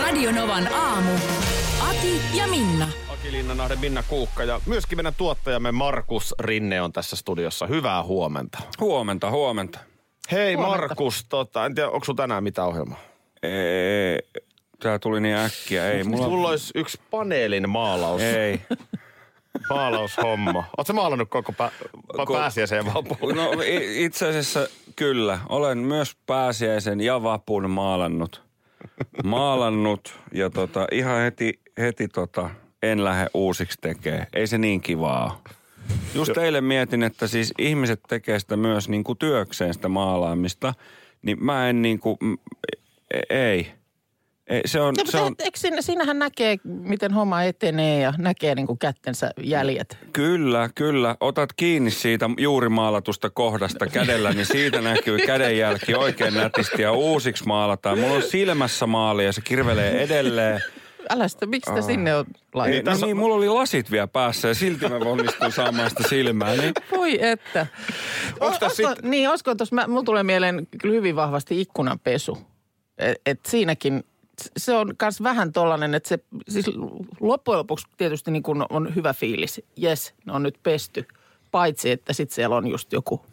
Radionovan aamu. Ati ja Minna. Aki Linnanahden Minna Kuukka ja myöskin meidän tuottajamme Markus Rinne on tässä studiossa. Hyvää huomenta. Huomenta, huomenta. Hei Huomenta. Markus, tota, en tiedä, onko sulla tänään mitä ohjelmaa? Ei, tää tuli niin äkkiä. Ei, mulla, Mulla olisi yksi paneelin maalaus, Ei. maalaushomma. Oletko maalannut koko pä, pä, Ko- pääsiäiseen vapuun? No itse asiassa kyllä. Olen myös pääsiäisen ja vapun maalannut. Maalannut ja tota, ihan heti, heti tota, en lähde uusiksi tekee. Ei se niin kivaa. Just teille mietin, että siis ihmiset tekee sitä myös niin kuin työkseen sitä maalaamista, niin mä en niin kuin, e- ei. Se on, Ja, se on, eikö siinä, siinähän näkee, miten homma etenee ja näkee niin kuin kättensä jäljet. Kyllä, kyllä. Otat kiinni siitä juuri maalatusta kohdasta kädellä, niin siitä näkyy kädenjälki oikein nätisti ja uusiksi maalataan. Mulla on silmässä maali ja se kirvelee edelleen. Älä sitä, miksi sitä sinne on Niin, laitettu? no niin, mulla oli lasit vielä päässä ja silti mä onnistuin saamaan sitä silmää. Niin Voi että. Tässä Olisiko- sit- Niin, olisiko tuossa, mulla tulee mieleen kyllä hyvin vahvasti ikkunanpesu. Et, et siinäkin se on myös vähän tollainen, että se siis loppujen lopuksi tietysti niin kun on hyvä fiilis. Jes, ne on nyt pesty. Paitsi, että sitten siellä on just joku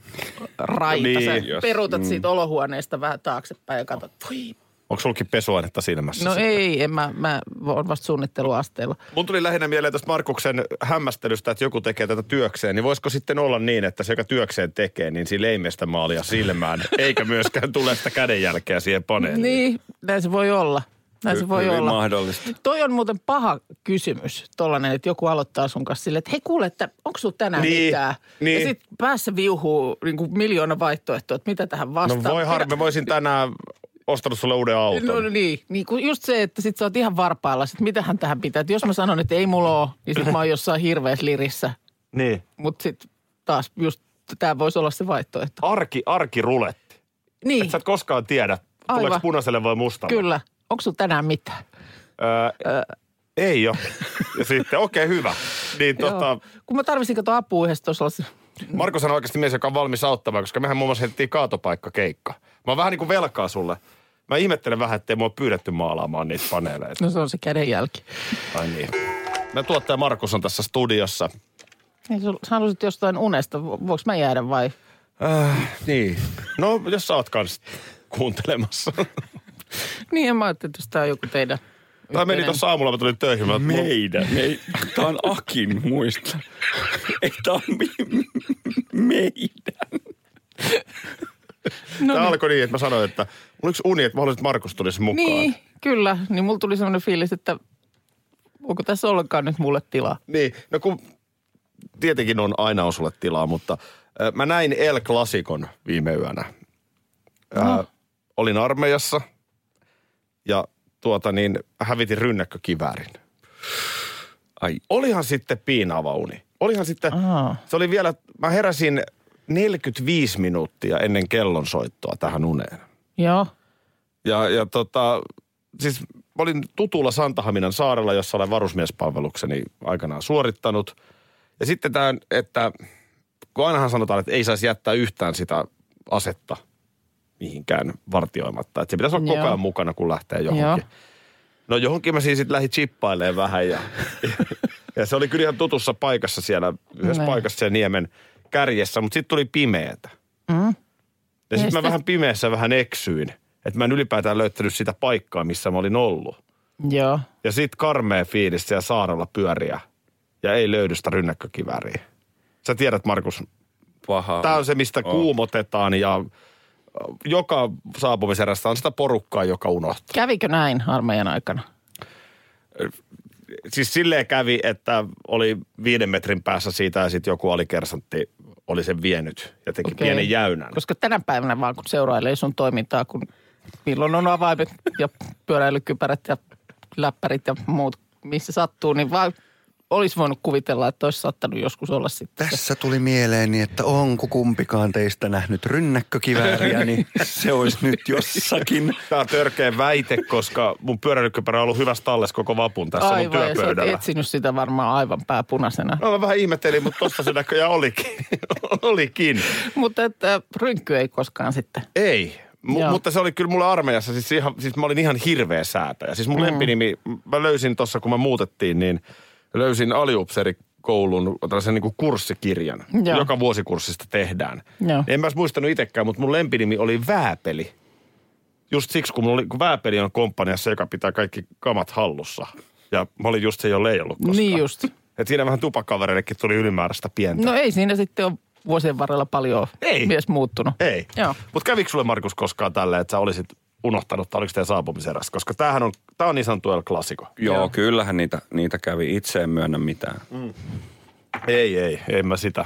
raita. Niin, Sä jos- peruutat siitä olohuoneesta vähän taaksepäin ja katsot, voi Onko sullakin pesuainetta silmässä? No sitten? ei, en mä, mä oon vasta suunnitteluasteella. Mun tuli lähinnä mieleen tästä Markuksen hämmästelystä, että joku tekee tätä työkseen. Niin voisiko sitten olla niin, että se, joka työkseen tekee, niin sillä ei maalia silmään, eikä myöskään tule sitä kädenjälkeä siihen paneeliin. Niin, näin se voi olla. Näin se voi hyvin olla. mahdollista. Toi on muuten paha kysymys, tollanen, että joku aloittaa sun kanssa silleen, että hei kuule, että onko sulla tänään Niin, mitään? niin. Ja sitten päässä viuhuu niin kuin miljoona vaihtoehtoa, että mitä tähän vastaan. No voi harmi, mä voisin tänään ostanut sulle uuden auton. No niin, niin kuin just se, että sit sä oot ihan varpailla, että mitähän tähän pitää. Että jos mä sanon, että ei mulla ole, niin sit mä oon jossain hirveässä lirissä. Niin. Mutta sitten taas just tämä voisi olla se vaihtoehto. Arki, arkiruletti. Niin, Et sä et koskaan tiedä, tuleeko punaiselle vai mustalle. kyllä. Onko sulla tänään mitään? Öö, ei ole. Ja sitten, okei, okay, hyvä. Niin tota. Kun mä tarvitsin kato apua yhdessä tuossa Markus on oikeasti mies, joka on valmis auttamaan, koska mehän muun muassa heitettiin kaatopaikkakeikka. Mä oon vähän niin kuin velkaa sulle. Mä ihmettelen vähän, ettei mua pyydetty maalaamaan niitä paneeleita. No se on se kädenjälki. Ai niin. Me tuottaja Markus on tässä studiossa. Ei, Sä halusit jostain unesta. Vo- Voinko mä jäädä vai? Äh, niin. No, jos sä oot kans kuuntelemassa. Niin, en mä ajattelin, että jos tää on joku teidän Tämä meni tuossa aamulla, mä tulin töihin. Mä, Meidän. Ei, tää on Akin, muista. Ei, tää on mi- meidän. No Tämä niin. alkoi niin, että mä sanoin, että mulla yksi uni, että mä haluaisin, että Markus tulisi mukaan. Niin, kyllä. Niin mulla tuli semmoinen fiilis, että onko tässä ollenkaan nyt mulle tilaa. Niin, no kun tietenkin on aina on sulle tilaa, mutta äh, mä näin El Clasicon viime yönä. Äh, No. olin armeijassa ja tuota niin, hävitin rynnäkkökiväärin. Ai, Olihan sitten piinaava uni. Olihan sitten, Aa. se oli vielä, mä heräsin 45 minuuttia ennen kellonsoittoa tähän uneen. Joo. Ja, ja tota, siis mä olin tutulla Santahaminan saarella, jossa olen varusmiespalvelukseni aikanaan suorittanut. Ja sitten tämä, että kun ainahan sanotaan, että ei saisi jättää yhtään sitä asetta mihinkään vartioimatta. Että se pitäisi olla koko Joo. ajan mukana, kun lähtee johonkin. Joo. No johonkin mä siis sitten lähdin chippailemaan vähän ja, ja se oli kyllä ihan tutussa paikassa siellä, yhdessä Näin. paikassa siellä niemen kärjessä, mutta sitten tuli pimeätä. Mm. Ja sitten mä sitten- vähän pimeässä vähän eksyin, että mä en ylipäätään löytänyt sitä paikkaa, missä mä olin ollut. Joo. Ja sit karmea fiilis siellä saarella pyöriä ja ei löydy sitä rynnäkkökivääriä. Sä tiedät, Markus, paha. tää on se, mistä Oh. kuumotetaan ja joka saapumiserästä on sitä porukkaa, joka unohtaa. Kävikö näin armeijan aikana? Siis silleen kävi, että oli viiden metrin päässä siitä ja sitten joku alikersantti oli sen vienyt ja teki Okei. pienen jäynän. Koska tänä päivänä vaan kun seurailee sun toimintaa, kun milloin on avaimet ja pyöräilykypärät ja läppärit ja muut, missä sattuu, niin vaan olisi voinut kuvitella, että olisi saattanut joskus olla sitten. Tässä tuli mieleeni, että onko kumpikaan teistä nähnyt rynnäkkökivääriä, niin se olisi nyt jossakin. Tämä on törkeä väite, koska mun pyöräilykypärä on ollut hyvässä tallessa koko vapun tässä mun Aivan, oot työpöydällä. etsinyt sitä varmaan aivan pääpunaisena. No mä vähän ihmettelin, mutta tossa se näköjään olikin. olikin. Mutta että rynkky ei koskaan sitten. Ei. M- Joo. mutta se oli kyllä mulle armeijassa, siis, ihan, siis mä olin ihan hirveä säätäjä. Siis mun mm. lempinimi, mä löysin tuossa kun me muutettiin, niin löysin aliupseerikoulun tällaisen niin kuin kurssikirjan, Joo. joka vuosikurssista tehdään. Joo. En mä muistanut itsekään, mutta mun lempinimi oli Vääpeli. Just siksi, kun, mulla oli, kun Vääpeli on komppaniassa, joka pitää kaikki kamat hallussa. Ja mä olin just se, jolle ei ollut koskaan. Niin just. Et siinä vähän tupakavereillekin tuli ylimääräistä pientä. No ei siinä sitten ole vuosien varrella paljon Ei. mies muuttunut. Ei. Mutta kävikö sulle Markus koskaan tällä, että sä olisit unohtanut, tai oliko teidän saapumiserästä? Koska tämähän on, tää on niin sanottu El Clasico. Joo, Joo. kyllähän niitä, niitä kävi. Itse en myönnä mitään. Ei, ei, en mä sitä,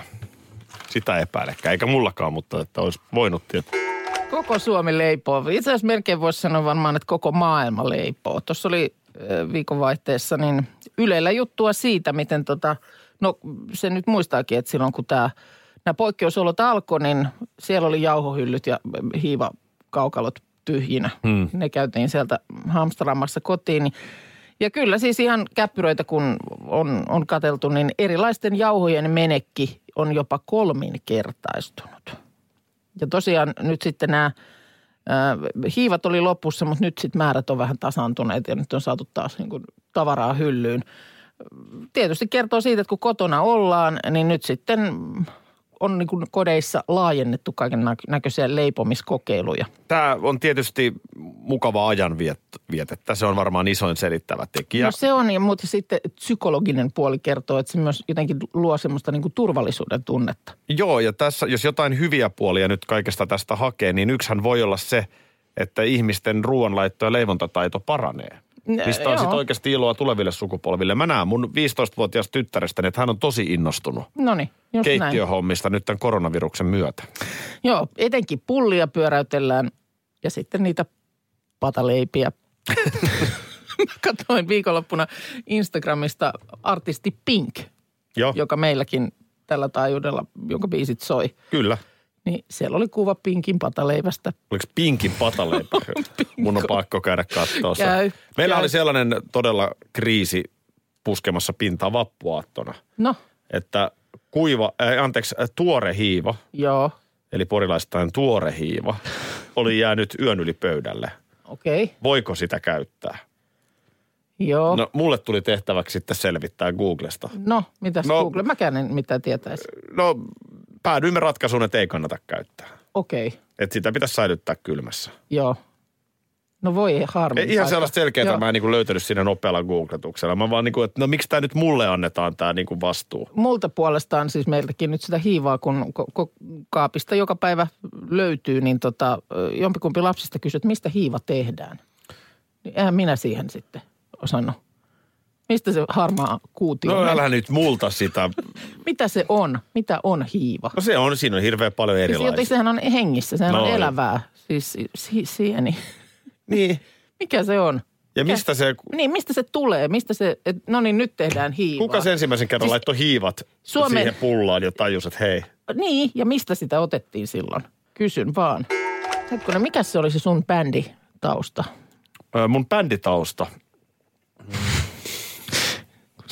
sitä epäilekään. Eikä mullakaan, mutta että olisi voinut tietää. Koko Suomi leipoo. Itse asiassa melkein voisi sanoa varmaan, että koko maailma leipoo. Tuossa oli viikonvaihteessa niin Ylellä juttua siitä, miten tota, no se nyt muistaakin, että silloin kun tämä, nämä poikkeusolot alkoi, niin siellä oli jauhohyllyt ja hiivakaukalot tyhjinä. Hmm. Ne käytiin sieltä hamstaraamassa kotiin. Niin ja kyllä siis ihan käppyröitä kun on, on kateltu, niin erilaisten jauhojen menekki on jopa kolminkertaistunut. Ja tosiaan nyt sitten nämä ää, hiivat oli lopussa, mutta nyt sitten määrät on vähän tasaantuneet ja nyt on saatu taas niin kuin tavaraa hyllyyn. Tietysti kertoo siitä, että kun kotona ollaan, niin nyt sitten on niin kuin kodeissa laajennettu kaiken nä- näköisiä leipomiskokeiluja. Tämä on tietysti mukava ajanvietettä. Se on varmaan isoin selittävä tekijä. No se on, mutta sitten psykologinen puoli kertoo, että se myös jotenkin luo semmoista niin kuin turvallisuuden tunnetta. Joo, ja tässä, jos jotain hyviä puolia nyt kaikesta tästä hakee, niin yksihän voi olla se, että ihmisten ruoanlaitto- ja leivontataito paranee. Mistä on joo. sitten oikeasti iloa tuleville sukupolville. Mä näen mun 15-vuotiaasta tyttärestäni, että hän on tosi innostunut No niin, just näin. keittiöhommista nyt tämän koronaviruksen myötä. Joo, etenkin pullia pyöräytellään ja sitten niitä pataleipiä. Mä katsoin viikonloppuna Instagramista artisti Pink, Joo, joka meilläkin tällä taajuudella, jonka biisit soi. kyllä. Niin siellä oli kuva Pinkin pataleivästä. Oliko Pinkin pataleipä? Mun on pakko käydä katsoa se. Käy, Meillä käy. oli sellainen todella kriisi puskemassa pintaa vappuaattona, No, että kuiva, äh, anteeksi, äh, tuore hiiva, joo, eli porilaistain tuore hiiva, oli jäänyt yön yli pöydälle. okei, okay. Voiko sitä käyttää? joo. No, mulle tuli tehtäväksi sitten selvittää Googlesta. no mitäs no, Google? Mäkään en mitään tietäisi. No päädyimme ratkaisuun, että ei kannata käyttää. Okei, okay. Että sitä pitäisi säilyttää kylmässä. joo. No voi harmi. Ei ihan sellaista selkeää Joo. mä en niin löytänyt siinä nopealla googletuksella. Mä vaan niin kuin, että no miksi tämä nyt mulle annetaan tämä niin kuin vastuu? multa puolestaan siis meiltäkin nyt sitä hiivaa, kun kaapista joka päivä löytyy, niin tota, jompikumpi lapsista kysyy, että mistä hiiva tehdään. Niin eihän minä siihen sitten osannut. Mistä se harmaa kuutio No on? älä nyt multa sitä. Mitä se on? Mitä on hiiva? No se on, siinä on hirveän paljon Siis erilaisia. jotenkin sehän on hengissä, sehän No on elävää. Siis si- si- sieni. Niin. Mikä se on? Ja mistä se, Niin, mistä se tulee? Mistä se, et, no niin, nyt tehdään hiivaa. kuka se ensimmäisen kerran Siis laittoi hiivat Suomen- siihen pullaan ja tajusi, että hei. Niin, ja mistä sitä otettiin silloin? Kysyn vaan. Hetkinen, mikä se oli se sun bändi tausta? Ö, Mun bänditausta.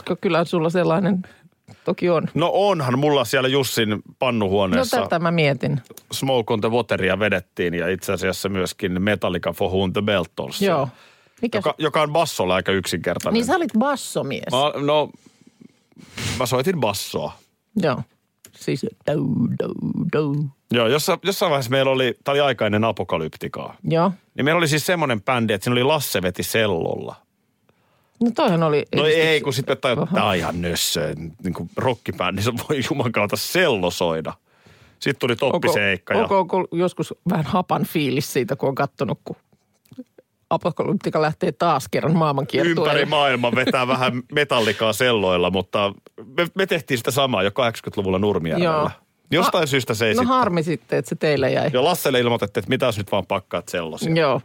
Koska kyllä sulla sellainen toki on. No onhan mulla siellä Jussin No pannuhuoneessa tätä mä mietin. Smoke on the Wateria vedettiin ja itse asiassa myöskin Metallica for Whom the Belt Tolls. Joo. Mikä Joka, joka on bassolla aika yksinkertainen. Niin sä olit bassomies. Mä, no, mä soitin bassoa. Joo. Siis dou, dou, dou. Joo, jossa, jossain vaiheessa meillä oli, tää oli aika ennen apokalyptikaa. Joo. Niin meillä oli siis semmoinen bändi, että siinä oli Lasse veti sellolla. No toihan oli... No edistys- ei, kun sitten tajut, että tää on ihan nössö. Niin kuin rockibändissä voi juman kautta sello soida. Sitten tuli toppiseikka. ja... Onko, onko joskus vähän hapan fiilis siitä, kun on kattonut, kun apokalyptika lähtee taas kerran maailmankiertueelle? ympäri maailman vetää vähän metallikaa selloilla, mutta me, me tehtiin sitä samaa jo 80-luvulla Nurmijärvellä. Joo. Jostain syystä se ei No sitten. harmi sitten, että se teille jäi. Ja Lasselle ilmoitettiin, että mitä jos nyt vaan pakkaat sellosia. Joo.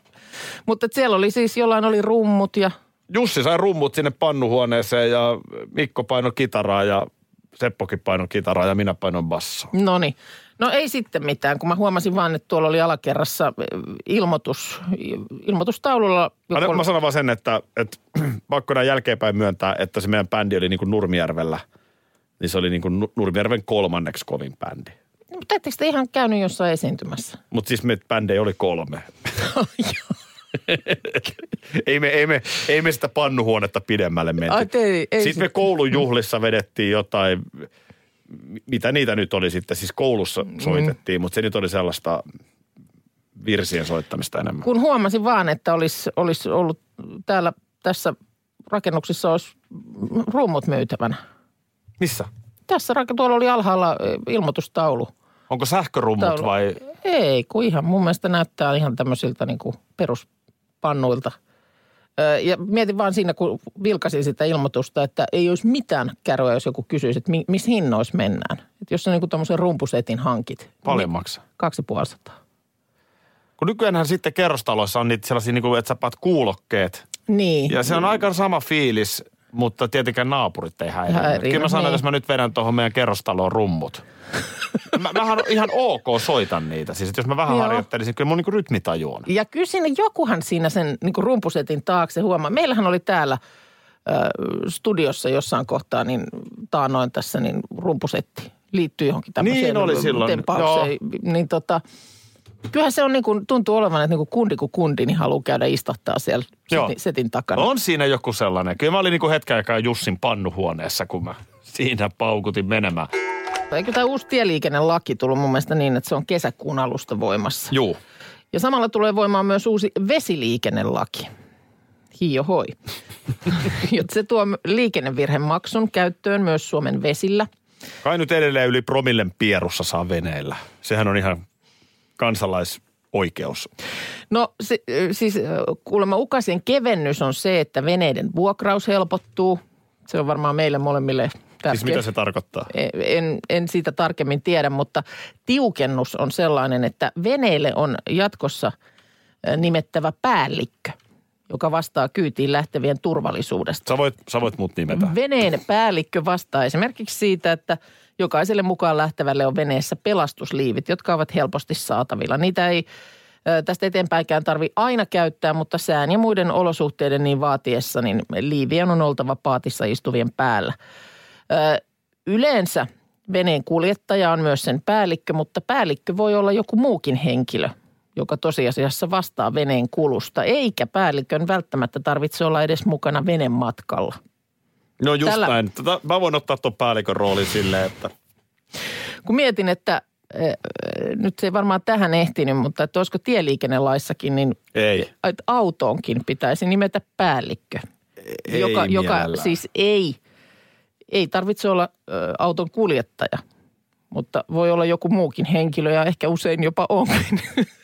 Mutta siellä oli siis, jollain oli rummut ja Jussi sai rummut sinne pannuhuoneeseen ja Mikko paino kitaraa ja Seppokin paino kitaraa ja minä painoin bassoa. no niin. No ei sitten mitään, kun mä huomasin vaan, että tuolla oli alakerrassa eh, ilmoitus, ilmoitustaululla. Mä, joku- mä sanon vaan sen, että, että pakko näin jälkeenpäin myöntää, että se meidän bändi oli niin kuin Nurmijärvellä. Niin se oli niin kuin Nu- Nurmijärven kolmanneksi kovin bändi. Mutta ettekö te ihan käynyt jossain esiintymässä? Mutta siis meitä bändejä oli kolme. ei, me, ei, me, ei me sitä pannuhuonetta pidemmälle menty. Ai ei- ei sitten me sit- koulun juhlissa vedettiin jotain, mitä niitä nyt oli sitten, siis koulussa Mm. soitettiin, mutta se nyt oli sellaista virsien soittamista enemmän. Kun huomasin vaan, että olisi, olisi ollut täällä tässä rakennuksessa olisi rummut myytävänä. Missä? Tässä tuolla oli alhaalla eh, ilmoitustaulu. Onko sähkörummut Taulu. vai? Ei, kun ihan mun mielestä näyttää ihan tämmöisiltä niin kuin peruspannuilta. Ö, Ja mietin vaan siinä, kun vilkasin sitä ilmoitusta, että ei olisi mitään kärryä, jos joku kysyisi, että mi- missä hinnoissa mennään. Että jos sä niin tuommoisen rumpusetin hankit. Paljon niin maksaa. Kaksi puolisataa. Kun nykyäänhän sitten kerrostaloissa on niitä sellaisia, niin kuin, että sä paat kuulokkeet. Niin. Ja se on aika sama fiilis, mutta tietenkään naapurit ei häiriä. Häiriä, Kyllä mä sanon, niin. että jos mä nyt vedän tuohon meidän kerrostaloon rummut. mä, mähän ihan ok soitan niitä. Siis että jos mä vähän Joo. harjoittelisin, kyllä mun niin rytmitaju on. Ja kyllä siinä jokuhan siinä sen niin kuin rumpusetin taakse huomaa. Meillähän oli täällä ö, studiossa jossain kohtaa niin taanoin tässä niin rumpusetti liittyy johonkin tämmöiseen Niin oli silloin, tempaukseen. Niin tota, kyllähän se on niin kuin, tuntuu olevan, että niin kuin kundi kuin kundi niin haluaa käydä istahtaa siellä Joo. setin, setin takana. On siinä joku sellainen. Kyllä mä olin niin kuin hetken aikaa Jussin pannuhuoneessa, kun mä siinä paukutin menemään. Eikö tämä uusi tieliikennelaki tullut mun mielestä niin, että se on kesäkuun alusta voimassa? Juu. Ja samalla tulee voimaan myös uusi vesiliikennelaki. Hiio hoi. Jotta se tuo liikennevirhemaksun käyttöön myös Suomen vesillä. Kai nyt edelleen yli promillen pierussa saa veneillä. Sehän on ihan kansalaisoikeus. No se, siis kuulemma ukasien kevennys on se, että veneiden vuokraus helpottuu. Se on varmaan meille molemmille tärkeä. Siis mitä se tarkoittaa? En, en siitä tarkemmin tiedä, mutta tiukennus on sellainen, että veneille on jatkossa nimettävä päällikkö, joka vastaa kyytiin lähtevien turvallisuudesta. Sä voit, sä voit mut nimetä. Veneen päällikkö vastaa esimerkiksi siitä, että jokaiselle mukaan lähtevälle on veneessä pelastusliivit, jotka ovat helposti saatavilla. Niitä ei tästä eteenpäinkään tarvi aina käyttää, mutta sään ja muiden olosuhteiden niin vaatiessa, niin liivien on oltava paatissa istuvien päällä. Yleensä veneen kuljettaja on myös sen päällikkö, mutta päällikkö voi olla joku muukin henkilö, joka tosiasiassa vastaa veneen kulusta, eikä päällikön välttämättä tarvitse olla edes mukana veneen matkalla. No just Tällä- näin. Tota, mä voin ottaa tuon päällikön roolin silleen, että Kun mietin, että äh, nyt se ei varmaan tähän ehtinyt, mutta että olisiko tieliikennelaissakin, niin ei. että autoonkin pitäisi nimetä päällikkö. Ei joka, joka siis ei, ei tarvitse olla auton kuljettaja, mutta voi olla joku muukin henkilö ja ehkä usein jopa onkin.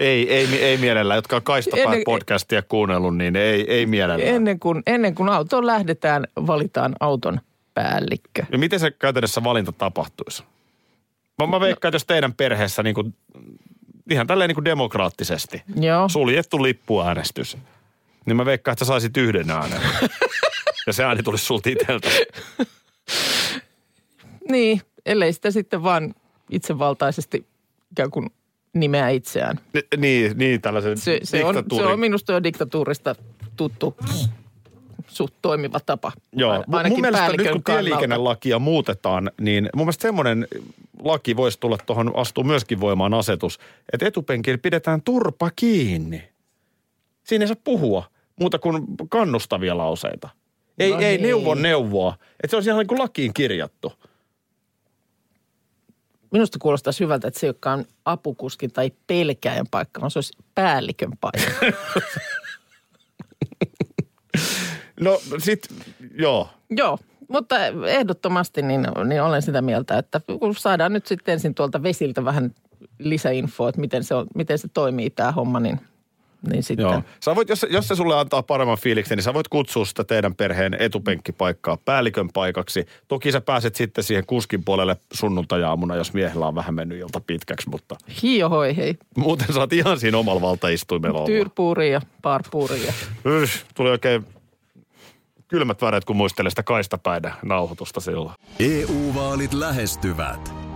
Ei, ei, ei mielellään. Jotka on Kaistapäät Ennen- podcastia kuunnellut, niin ei, ei mielellään. ennen, kuin, ennen kuin autoon lähdetään, valitaan auton päällikkö. Ja miten se käytännössä valinta tapahtuisi? Mä, mä veikkaan, että jos teidän perheessä niin kuin, ihan tälleen niin kuin demokraattisesti Joo. suljettu lippuäänestys, niin mä veikkaan, että sä saisit yhden äänen. ja se ääni tulisi sulta itseltä. Niin, ellei sitä sitten vaan itsevaltaisesti ikään kuin nimeä itseään. Ni- Niin, niin tällaisen Se, se, on, se on minusta jo diktatuurista tuttu suht toimiva tapa. Joo, Ain- mun, mun mielestä nyt kun tieliikennelakia muutetaan, niin mun mielestä semmoinen laki voisi tulla tuohon, astuu myöskin voimaan asetus, että etupenkillä pidetään turpa kiinni. Siinä ei saa puhua muuta kuin kannustavia lauseita. Ei, No ei niin. neuvon neuvoa. Että se on ihan niin kuin lakiin kirjattu. Minusta kuulostaa hyvältä, että se, joka on apukuskin tai pelkääjän paikka, vaan se olisi päällikön paikka. No sit, joo. Joo, mutta ehdottomasti niin, niin olen sitä mieltä, että kun saadaan nyt sitten ensin tuolta vesiltä vähän lisäinfoa, että miten se, on, miten se toimii tämä homma, niin Niin sitten, Joo. Sä voit, jos, jos se sulle antaa paremman fiiliksen, niin sä voit kutsua sitä teidän perheen etupenkkipaikkaa päällikön paikaksi. Toki sä pääset sitten siihen kuskin puolelle sunnuntajaamuna, jos miehellä on vähän mennyt ilta pitkäksi, mutta hiohoi hei, muuten sä oot ihan siinä omalla valtaistuimella olla. tyyrpuuri ja parpuuri ja Yh, Tuli oikein kylmät väreet, kun muistelee sitä kaistapäiden nauhoitusta silloin. EU-vaalit lähestyvät.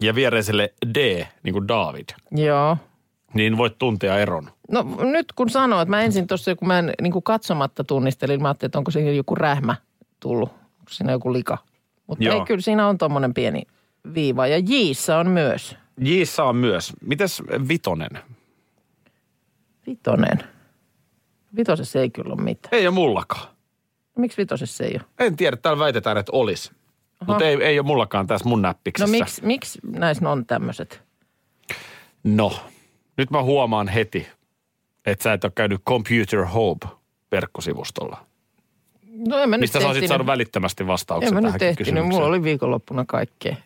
ja viereiselle D, niin kuin David, joo. niin voit tuntea eron. No nyt kun sanoit, mä ensin tuossa, kun mä en niin kuin katsomatta tunnistelin, mä ajattelin, että onko siinä joku rähmä tullut, onko siinä joku lika. Mutta Joo. ei, kyllä siinä on tuommoinen pieni viiva. Ja Jiissä on myös Jiissa on myös. Mites vitonen? vitonen. Vitosessa ei kyllä ole mitään. Ei ole mullakaan. Miksi vitosessa ei ole? En tiedä, täällä väitetään, että olisi. Mutta ei, ei ole mullakaan tässä mun No näppiksessä. miksi, miksi näissä on tämmöiset? No, nyt mä huomaan heti, että sä et ole käynyt Computer Hope verkkosivustolla. No en mä nyt Mistä sä olisit saanut välittömästi vastauksen En mä nyt ehtinyt, mulla oli viikonloppuna kaikkea.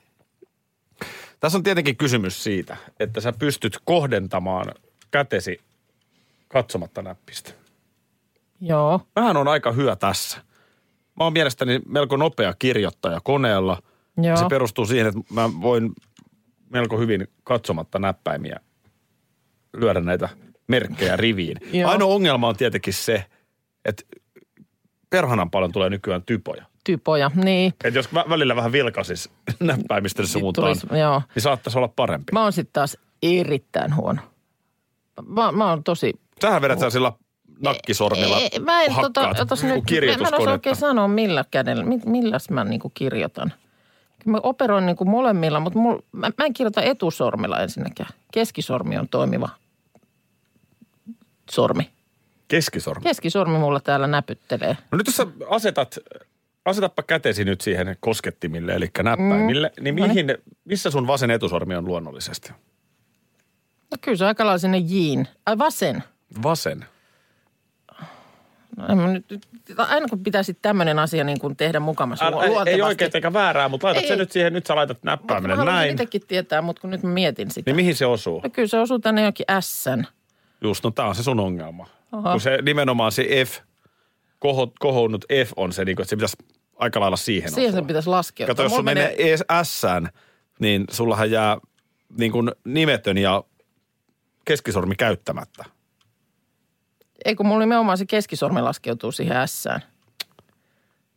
Tässä on tietenkin kysymys siitä, että sä pystyt kohdentamaan kätesi katsomatta näppistä. Joo, Vähän on aika hyvä tässä. Mä oon mielestäni melko nopea kirjoittaja koneella. joo. Se perustuu siihen, että mä voin melko hyvin katsomatta näppäimiä lyödä näitä merkkejä riviin. Joo. Ainoa ongelma on tietenkin se, että perhanan paljon tulee nykyään typoja. Typoja, niin. Että jos vä- välillä vähän vilkasis näppäimistön suuntaan, tulisi- joo. niin saattaisi olla parempi. Mä oon sitten taas erittäin huono. Mä, mä oon tosi... Sähän vedät sillä nakkisormilla Ei, mä en, tota, hakkaat kuin nyt, mä en osaa oikein sanoa millä kädellä, mi- milläs mä niinku kirjoitan. Mä operoin niinku molemmilla, mutta mul, mä, mä en kirjoita etusormilla ensinnäkään. Keskisormi on toimiva sormi. Keskisormi. Keskisormi mulla täällä näpyttelee. No nyt jos sä asetat, asetappa kätesi nyt siihen koskettimille, eli näppäimille, Mm. niin mihin, missä sun vasen etusormi on luonnollisesti? No kyllä se on aika lailla sinne jiin. Ai vasen. Vasen. No, mä nyt, aina kun pitäisi tämmöinen asia niin kuin tehdä mukamassa Älä, ei, ei oikein eikä väärää, mutta laitat Ei, se nyt siihen, nyt sä laitat Mä näppäimelle haluaisin näin. itsekin tietää, mutta kun nyt mä mietin sitä. Niin mihin se osuu? No kyllä se osuu tänne jonkin ässän. Just, no tää on se sun ongelma. Aha. Kun se nimenomaan se F, koho, kohonnut F on se, niin kuin, että se pitäisi aika lailla siihen Siihen osua. se pitäisi laskea. Kato, jos sun menee S, niin sullahan jää niin kuin nimetön ja keskisormi käyttämättä. Ei kun mulla nimenomaan se keskisormi laskeutuu siihen ässään.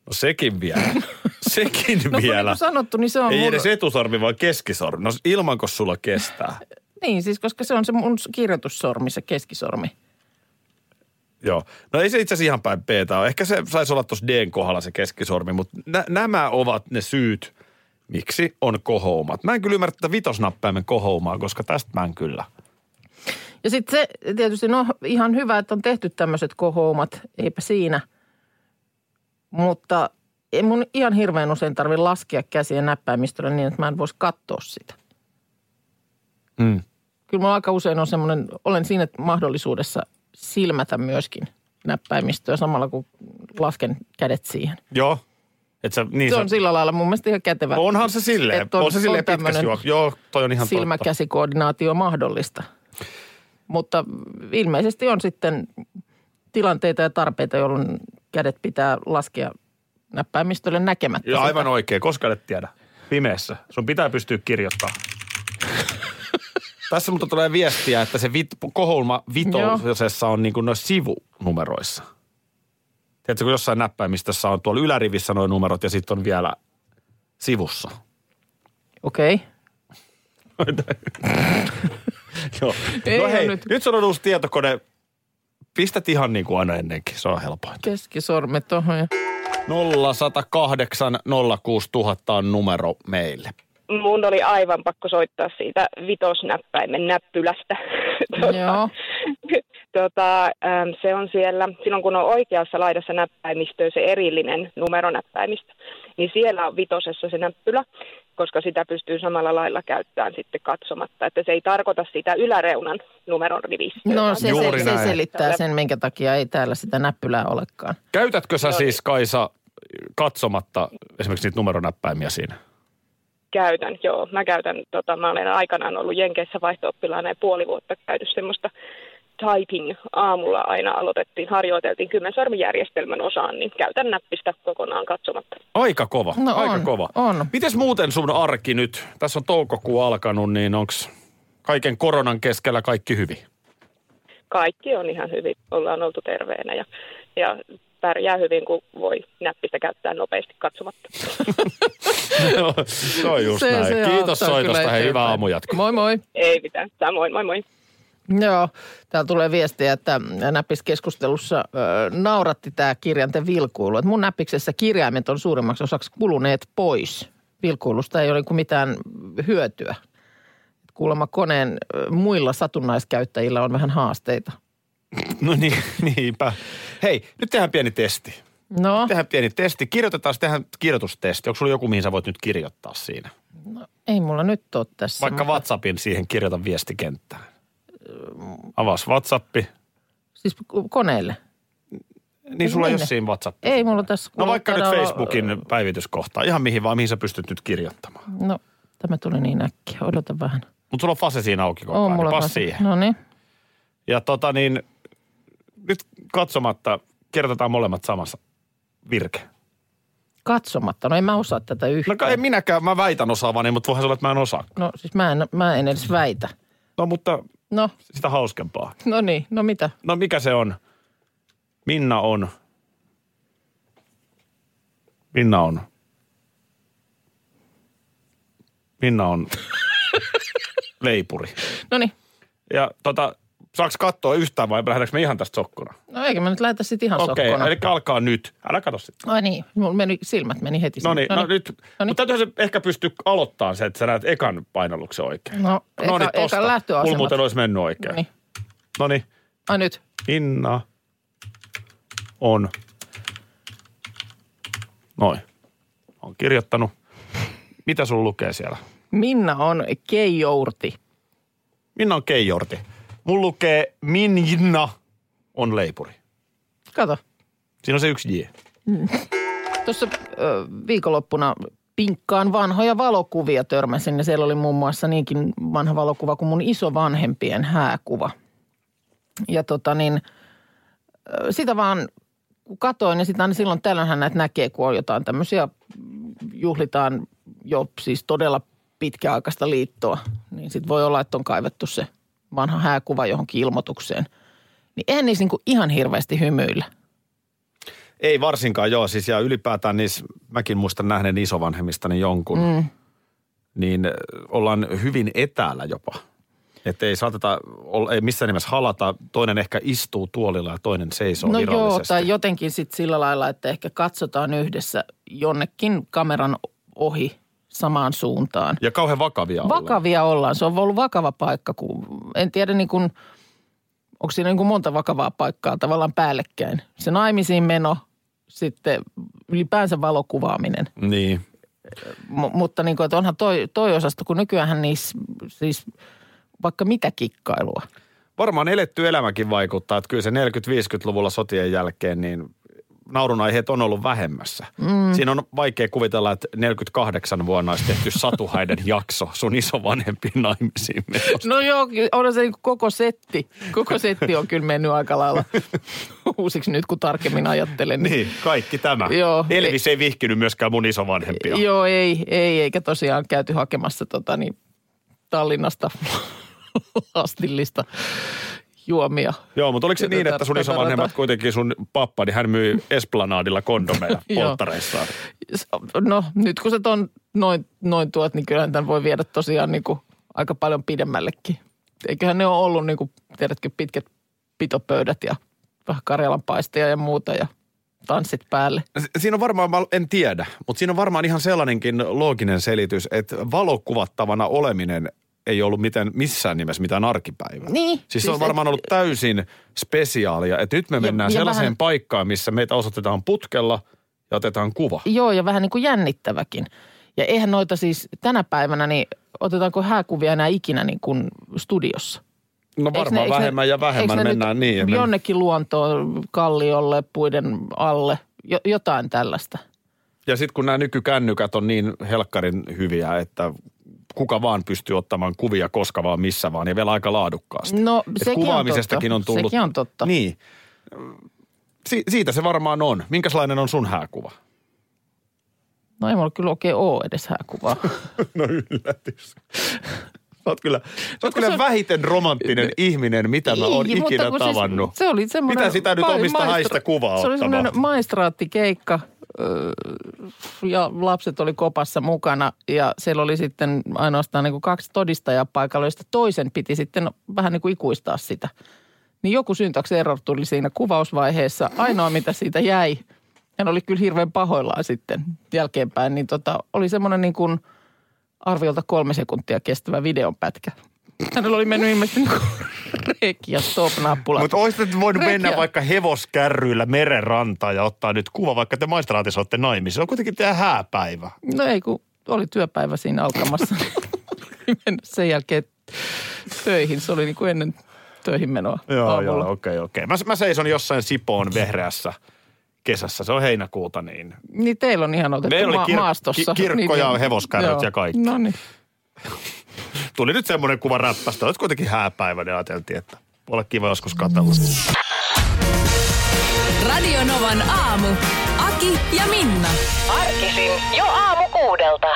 No sekin vielä. sekin No kun niin vielä. kuin sanottu, niin se on Ei mun... edes etusormi, vaan keskisormi. No ilmanko sulla kestää? Niin siis, koska se on se mun kirjoitussormi, se keskisormi. Joo. No ei se itse asiassa ihan päin p ole. Ehkä se saisi olla tuossa Dn kohdalla se keskisormi, mutta nä- nämä ovat ne syyt, miksi on kohoumat. Mä en kyllä ymmärrä tätä vitosnäppäimen kohoumaa, koska tästä mä en kyllä. Ja sitten se tietysti, no ihan hyvä, että on tehty tämmöiset kohoumat, eipä siinä. Mutta ei mun ihan hirveän usein tarvitse laskea käsiä näppäimistöllä niin, että mä en voisi katsoa sitä. Mm. Kyllä mulla aika usein on semmoinen, olen siinä mahdollisuudessa silmätä myöskin näppäimistöä samalla kun lasken kädet siihen. Joo. Et sä, niin Se sä- on sillä lailla mun mielestä ihan kätevä. Onhan se silleen. että On, se silleen tämmönen juoksu. Joo, toi on ihan totta. silmäkäsikoordinaatio mahdollista. Mutta ilmeisesti on sitten tilanteita ja tarpeita, jolloin kädet pitää laskea näppäimistölle näkemättä. Joo, sitä. aivan oikein, koska et tiedä. Pimeässä. Sun pitää pystyä kirjoittamaan. Tässä mutta tulee viestiä, että se vit, kohoulma vitosessa on niin kuin noissa sivunumeroissa. Tiedätkö, kun jossain näppäimistössä on tuolla ylärivissä nuo numerot ja sitten on vielä sivussa. Okei. Joo. Ei no hei, nyt. nyt. nyt on uusi tietokone. Pistät ihan niin kuin aina ennenkin, se on helpointa. Keskisormet tuohon. Ja... 0108 06000 on numero meille. mun oli aivan pakko soittaa siitä vitosnäppäimen näppylästä. Joo. tota, äm, se on siellä, silloin kun on oikeassa laidassa näppäimistöä se erillinen numeronäppäimistö, niin siellä on vitosessa se näppylä, koska sitä pystyy samalla lailla käyttämään sitten katsomatta. Että se ei tarkoita sitä yläreunan numeron rivistöä. No se, se, Juuri se näin. selittää sen, minkä takia ei täällä sitä näppylää olekaan. Käytätkö sä siis Kaisa katsomatta esimerkiksi niitä numeronäppäimiä siinä? Käytän, joo. Mä käytän, tota, mä olen aikanaan ollut Jenkeissä vaihto-oppilaana ja puoli vuotta käynyt semmoista typing aamulla aina aloitettiin, harjoiteltiin kymmensarmijärjestelmän osaan, niin käytän näppistä kokonaan katsomatta. Aika kova, No aika on, kova. on. Mites muuten sun arki nyt? Tässä on toukokuu alkanut, niin onks kaiken koronan keskellä kaikki hyvin? Kaikki on ihan hyvin, ollaan oltu terveenä ja, ja pärjää hyvin, kun voi näppistä käyttää nopeasti katsomatta. Joo, se on just se, näin. se Kiitos soitosta, hei hyvää aamujatkoa. Moi moi. Ei mitään, samoin, moi moi. Joo, täällä tulee viestiä, että näppiskeskustelussa ö, nauratti tämä kirjainten vilkuilu. Että mun näppiksessä kirjaimet on suurimmaksi osaksi kuluneet pois. Vilkuilusta ei ole mitään hyötyä. Kuulemma koneen ö, muilla satunnaiskäyttäjillä on vähän haasteita. No niin, niinpä. Hei, nyt tehdään pieni testi. No, Tehdään pieni testi. Kirjoitetaan, tehdään kirjoitustesti. Onko sulla joku, mihin sä voit nyt kirjoittaa siinä? ei mulla nyt ole tässä. Vaikka mutta- WhatsAppin siihen kirjoita viestikenttään. Avas WhatsAppi. Siis ko- koneelle. Niin sulla ei ole siinä WhatsApp. Ei mulla tässä. No vaikka nyt Facebookin päivityskohtaa. Ihan mihin vaan, mihin sä pystyt nyt kirjoittamaan. No, tämä tuli niin äkkiä. Odota vähän. Mutta sulla on Fase siinä auki koko ajan. mulla niin Pas taas- siihen. No niin. Ja tota niin, nyt katsomatta kirjoitetaan molemmat samassa virke. Katsomatta. No en mä osaa tätä No yhtään. kai en minäkään, mä väitän osaavani, mutta voihan se olla, että mä en osaa. No siis mä en, mä en edes väitä. No mutta No, sitä hauskempaa. no niin, no mitä? No mikä se on? Minna on. Minna on. Minna on leipuri. No niin. Ja tota, saaks katsoa yhtään vai lähdetäänkö me ihan tästä sokkona? No eikä mä nyt lähetä sit ihan Okei, sokkona. eli alkaa nyt. Älä kato sitten. Ai niin, mulla meni, silmät meni heti. No niin, no nyt. No niin. Mutta täytyy se ehkä pystyä aloittamaan se, että sä näet ekan painalluksen oikein. No, eka, no niin, eka tosta. lähtöasemat. Mulla muuten olisi mennyt oikein. No niin. No niin, Ai nyt. Minna on. Noin. On kirjoittanut. Mitä sun lukee siellä? Minna on keijourti. Minna on keijorti. Mun lukee Minna on leipuri. Kato, Siinä on se yksi J. tuossa ö, viikonloppuna pinkkaan vanhoja valokuvia törmäsin ja siellä oli muun muassa niinkin vanha valokuva kuin mun isovanhempien hääkuva. Ja tota niin, sitä vaan kun katoin ja sitten aina silloin tällöinhän näitä näkee, kun on jotain tämmöisiä, juhlitaan jo siis todella pitkäaikaista liittoa. Niin sitten voi olla, että on kaivettu se vanha hääkuva johonkin ilmoitukseen. Niin eihän niissä niinku ihan hirveästi hymyillä. Ei varsinkaan joo, siis ja ylipäätään niissä, mäkin muistan nähneen isovanhemmistani jonkun, mm. niin ollaan hyvin etäällä jopa. Että ei saateta, ei missään nimessä halata, toinen ehkä istuu tuolilla ja toinen seisoo No joo, tai jotenkin sitten sillä lailla, että ehkä katsotaan yhdessä jonnekin kameran ohi samaan suuntaan. Ja kauhean vakavia ollaan. Vakavia ollaan. Se on ollut vakava paikka, kun en tiedä niin kuin, onko siinä niin kuin monta vakavaa paikkaa tavallaan päällekkäin. Se naimisiin meno, sitten ylipäänsä valokuvaaminen. Niin. M- mutta niin kuin, että onhan toi, toi osasto, kun nykyään niissä siis vaikka mitä kikkailua. Varmaan eletty elämäkin vaikuttaa, että kyllä se 40-50-luvulla sotien jälkeen, niin naurunaiheet on ollut vähemmässä. Mm. Siinä on vaikea kuvitella, että 48 vuonna olisi tehty Satuhaiden jakso sun isovanhempien naimisiin menosta. No joo, on se niinku koko setti. Koko setti on kyllä mennyt aika lailla uusiksi nyt, kun tarkemmin ajattelen. Niin, kaikki tämä. Joo. Elvis ei vihkinyt myöskään mun isovanhempia. Joo, ei, ei, eikä tosiaan käyty hakemassa tota, niin, Tallinnasta lastillista juomia. Joo, mutta oliko se niin, että sun isovanhemmat kuitenkin sun pappa, niin hän myi Esplanadilla kondomeja polttareissaan? No nyt kun sä ton noin, noin tuot, niin kyllähän tämän voi viedä tosiaan niin kuin aika paljon pidemmällekin. Eiköhän ne ole ollut niin kuin, tiedätkö, pitkät pitopöydät ja vähän Karjalan paisteja ja muuta ja tanssit päälle. Si- Siinä on varmaan, mä en tiedä, mutta siinä on varmaan ihan sellainenkin looginen selitys, että valokuvattavana oleminen ei ollut miten, missään nimessä mitään arkipäivää. Niin. Siis se on varmaan ollut täysin spesiaalia, että nyt me mennään ja sellaiseen vähän- paikkaan, missä meitä osoitetaan putkella ja otetaan kuva. Joo, ja vähän niin kuin jännittäväkin. Ja eihän noita siis tänä päivänä, niin otetaanko hääkuvia enää ikinä niin kuin studiossa? No varmaan eiks vähemmän ja eiks vähemmän ne mennään niin. ja men- Jonnekin luontoon, kalliolle, puiden alle, jo, jotain tällaista. Ja sitten kun nämä nykykännykät on niin helkkarin hyviä, että kuka vaan pystyy ottamaan kuvia koska vaan missä vaan ja vielä aika laadukkaasti. No Et sekin kuvaamisestakin on, on totta. tullut. Sekin on totta. Niin. Si- siitä se varmaan on. Minkälainen on sun hääkuva? No ei mulla kyllä oikein ole edes hääkuvaa. No yllätys. Sä oot kyllä, sä oot kyllä se- vähiten romanttinen ihminen, mitä mä oon mutta ikinä siis tavannut. se oli semmoinen... Mitä sitä nyt omista maistra- haista kuvaa Se oli semmoinen maistraattikeikka ja lapset oli kopassa mukana ja siellä oli sitten ainoastaan niin kuin kaksi todistajaa paikalla, joista toisen piti sitten vähän niin kuin ikuistaa sitä. Niin joku syntax error tuli siinä kuvausvaiheessa. Ainoa, mitä siitä jäi, hän oli kyllä hirveän pahoillaan sitten jälkeenpäin, niin tota, oli semmoinen niin kuin arviolta kolme sekuntia kestävä videonpätkä. Hänellä oli mennyt ilmeisesti niin reki ja stop-nappula. Mutta olisit voinut Rekiä. mennä vaikka hevoskärryillä merenrantaan ja ottaa nyt kuva, vaikka te maistraatissa olette naimissa. Se on kuitenkin teidän hääpäivä. No ei, kun oli työpäivä siinä alkamassa. sen jälkeen töihin. Se oli niin kuin ennen töihin menoa Joo, aamulla. joo, okei, okei. Mä, mä seison jossain Sipoon vehreässä kesässä. Se on heinäkuuta, niin Niin teillä on ihan otettu Meillä oli kir- maastossa. ki- kirkko Niin, hevoskärryt ja kaikki. No niin. tuli nyt semmoinen kuva räppästä. Olet kuitenkin hääpäivä, niin ajateltiin, että voi olla kiva joskus katsella. Radio Novan aamu. Aki ja Minna. Arkisin jo aamu kuudelta.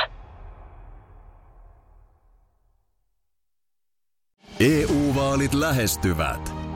EU-vaalit lähestyvät.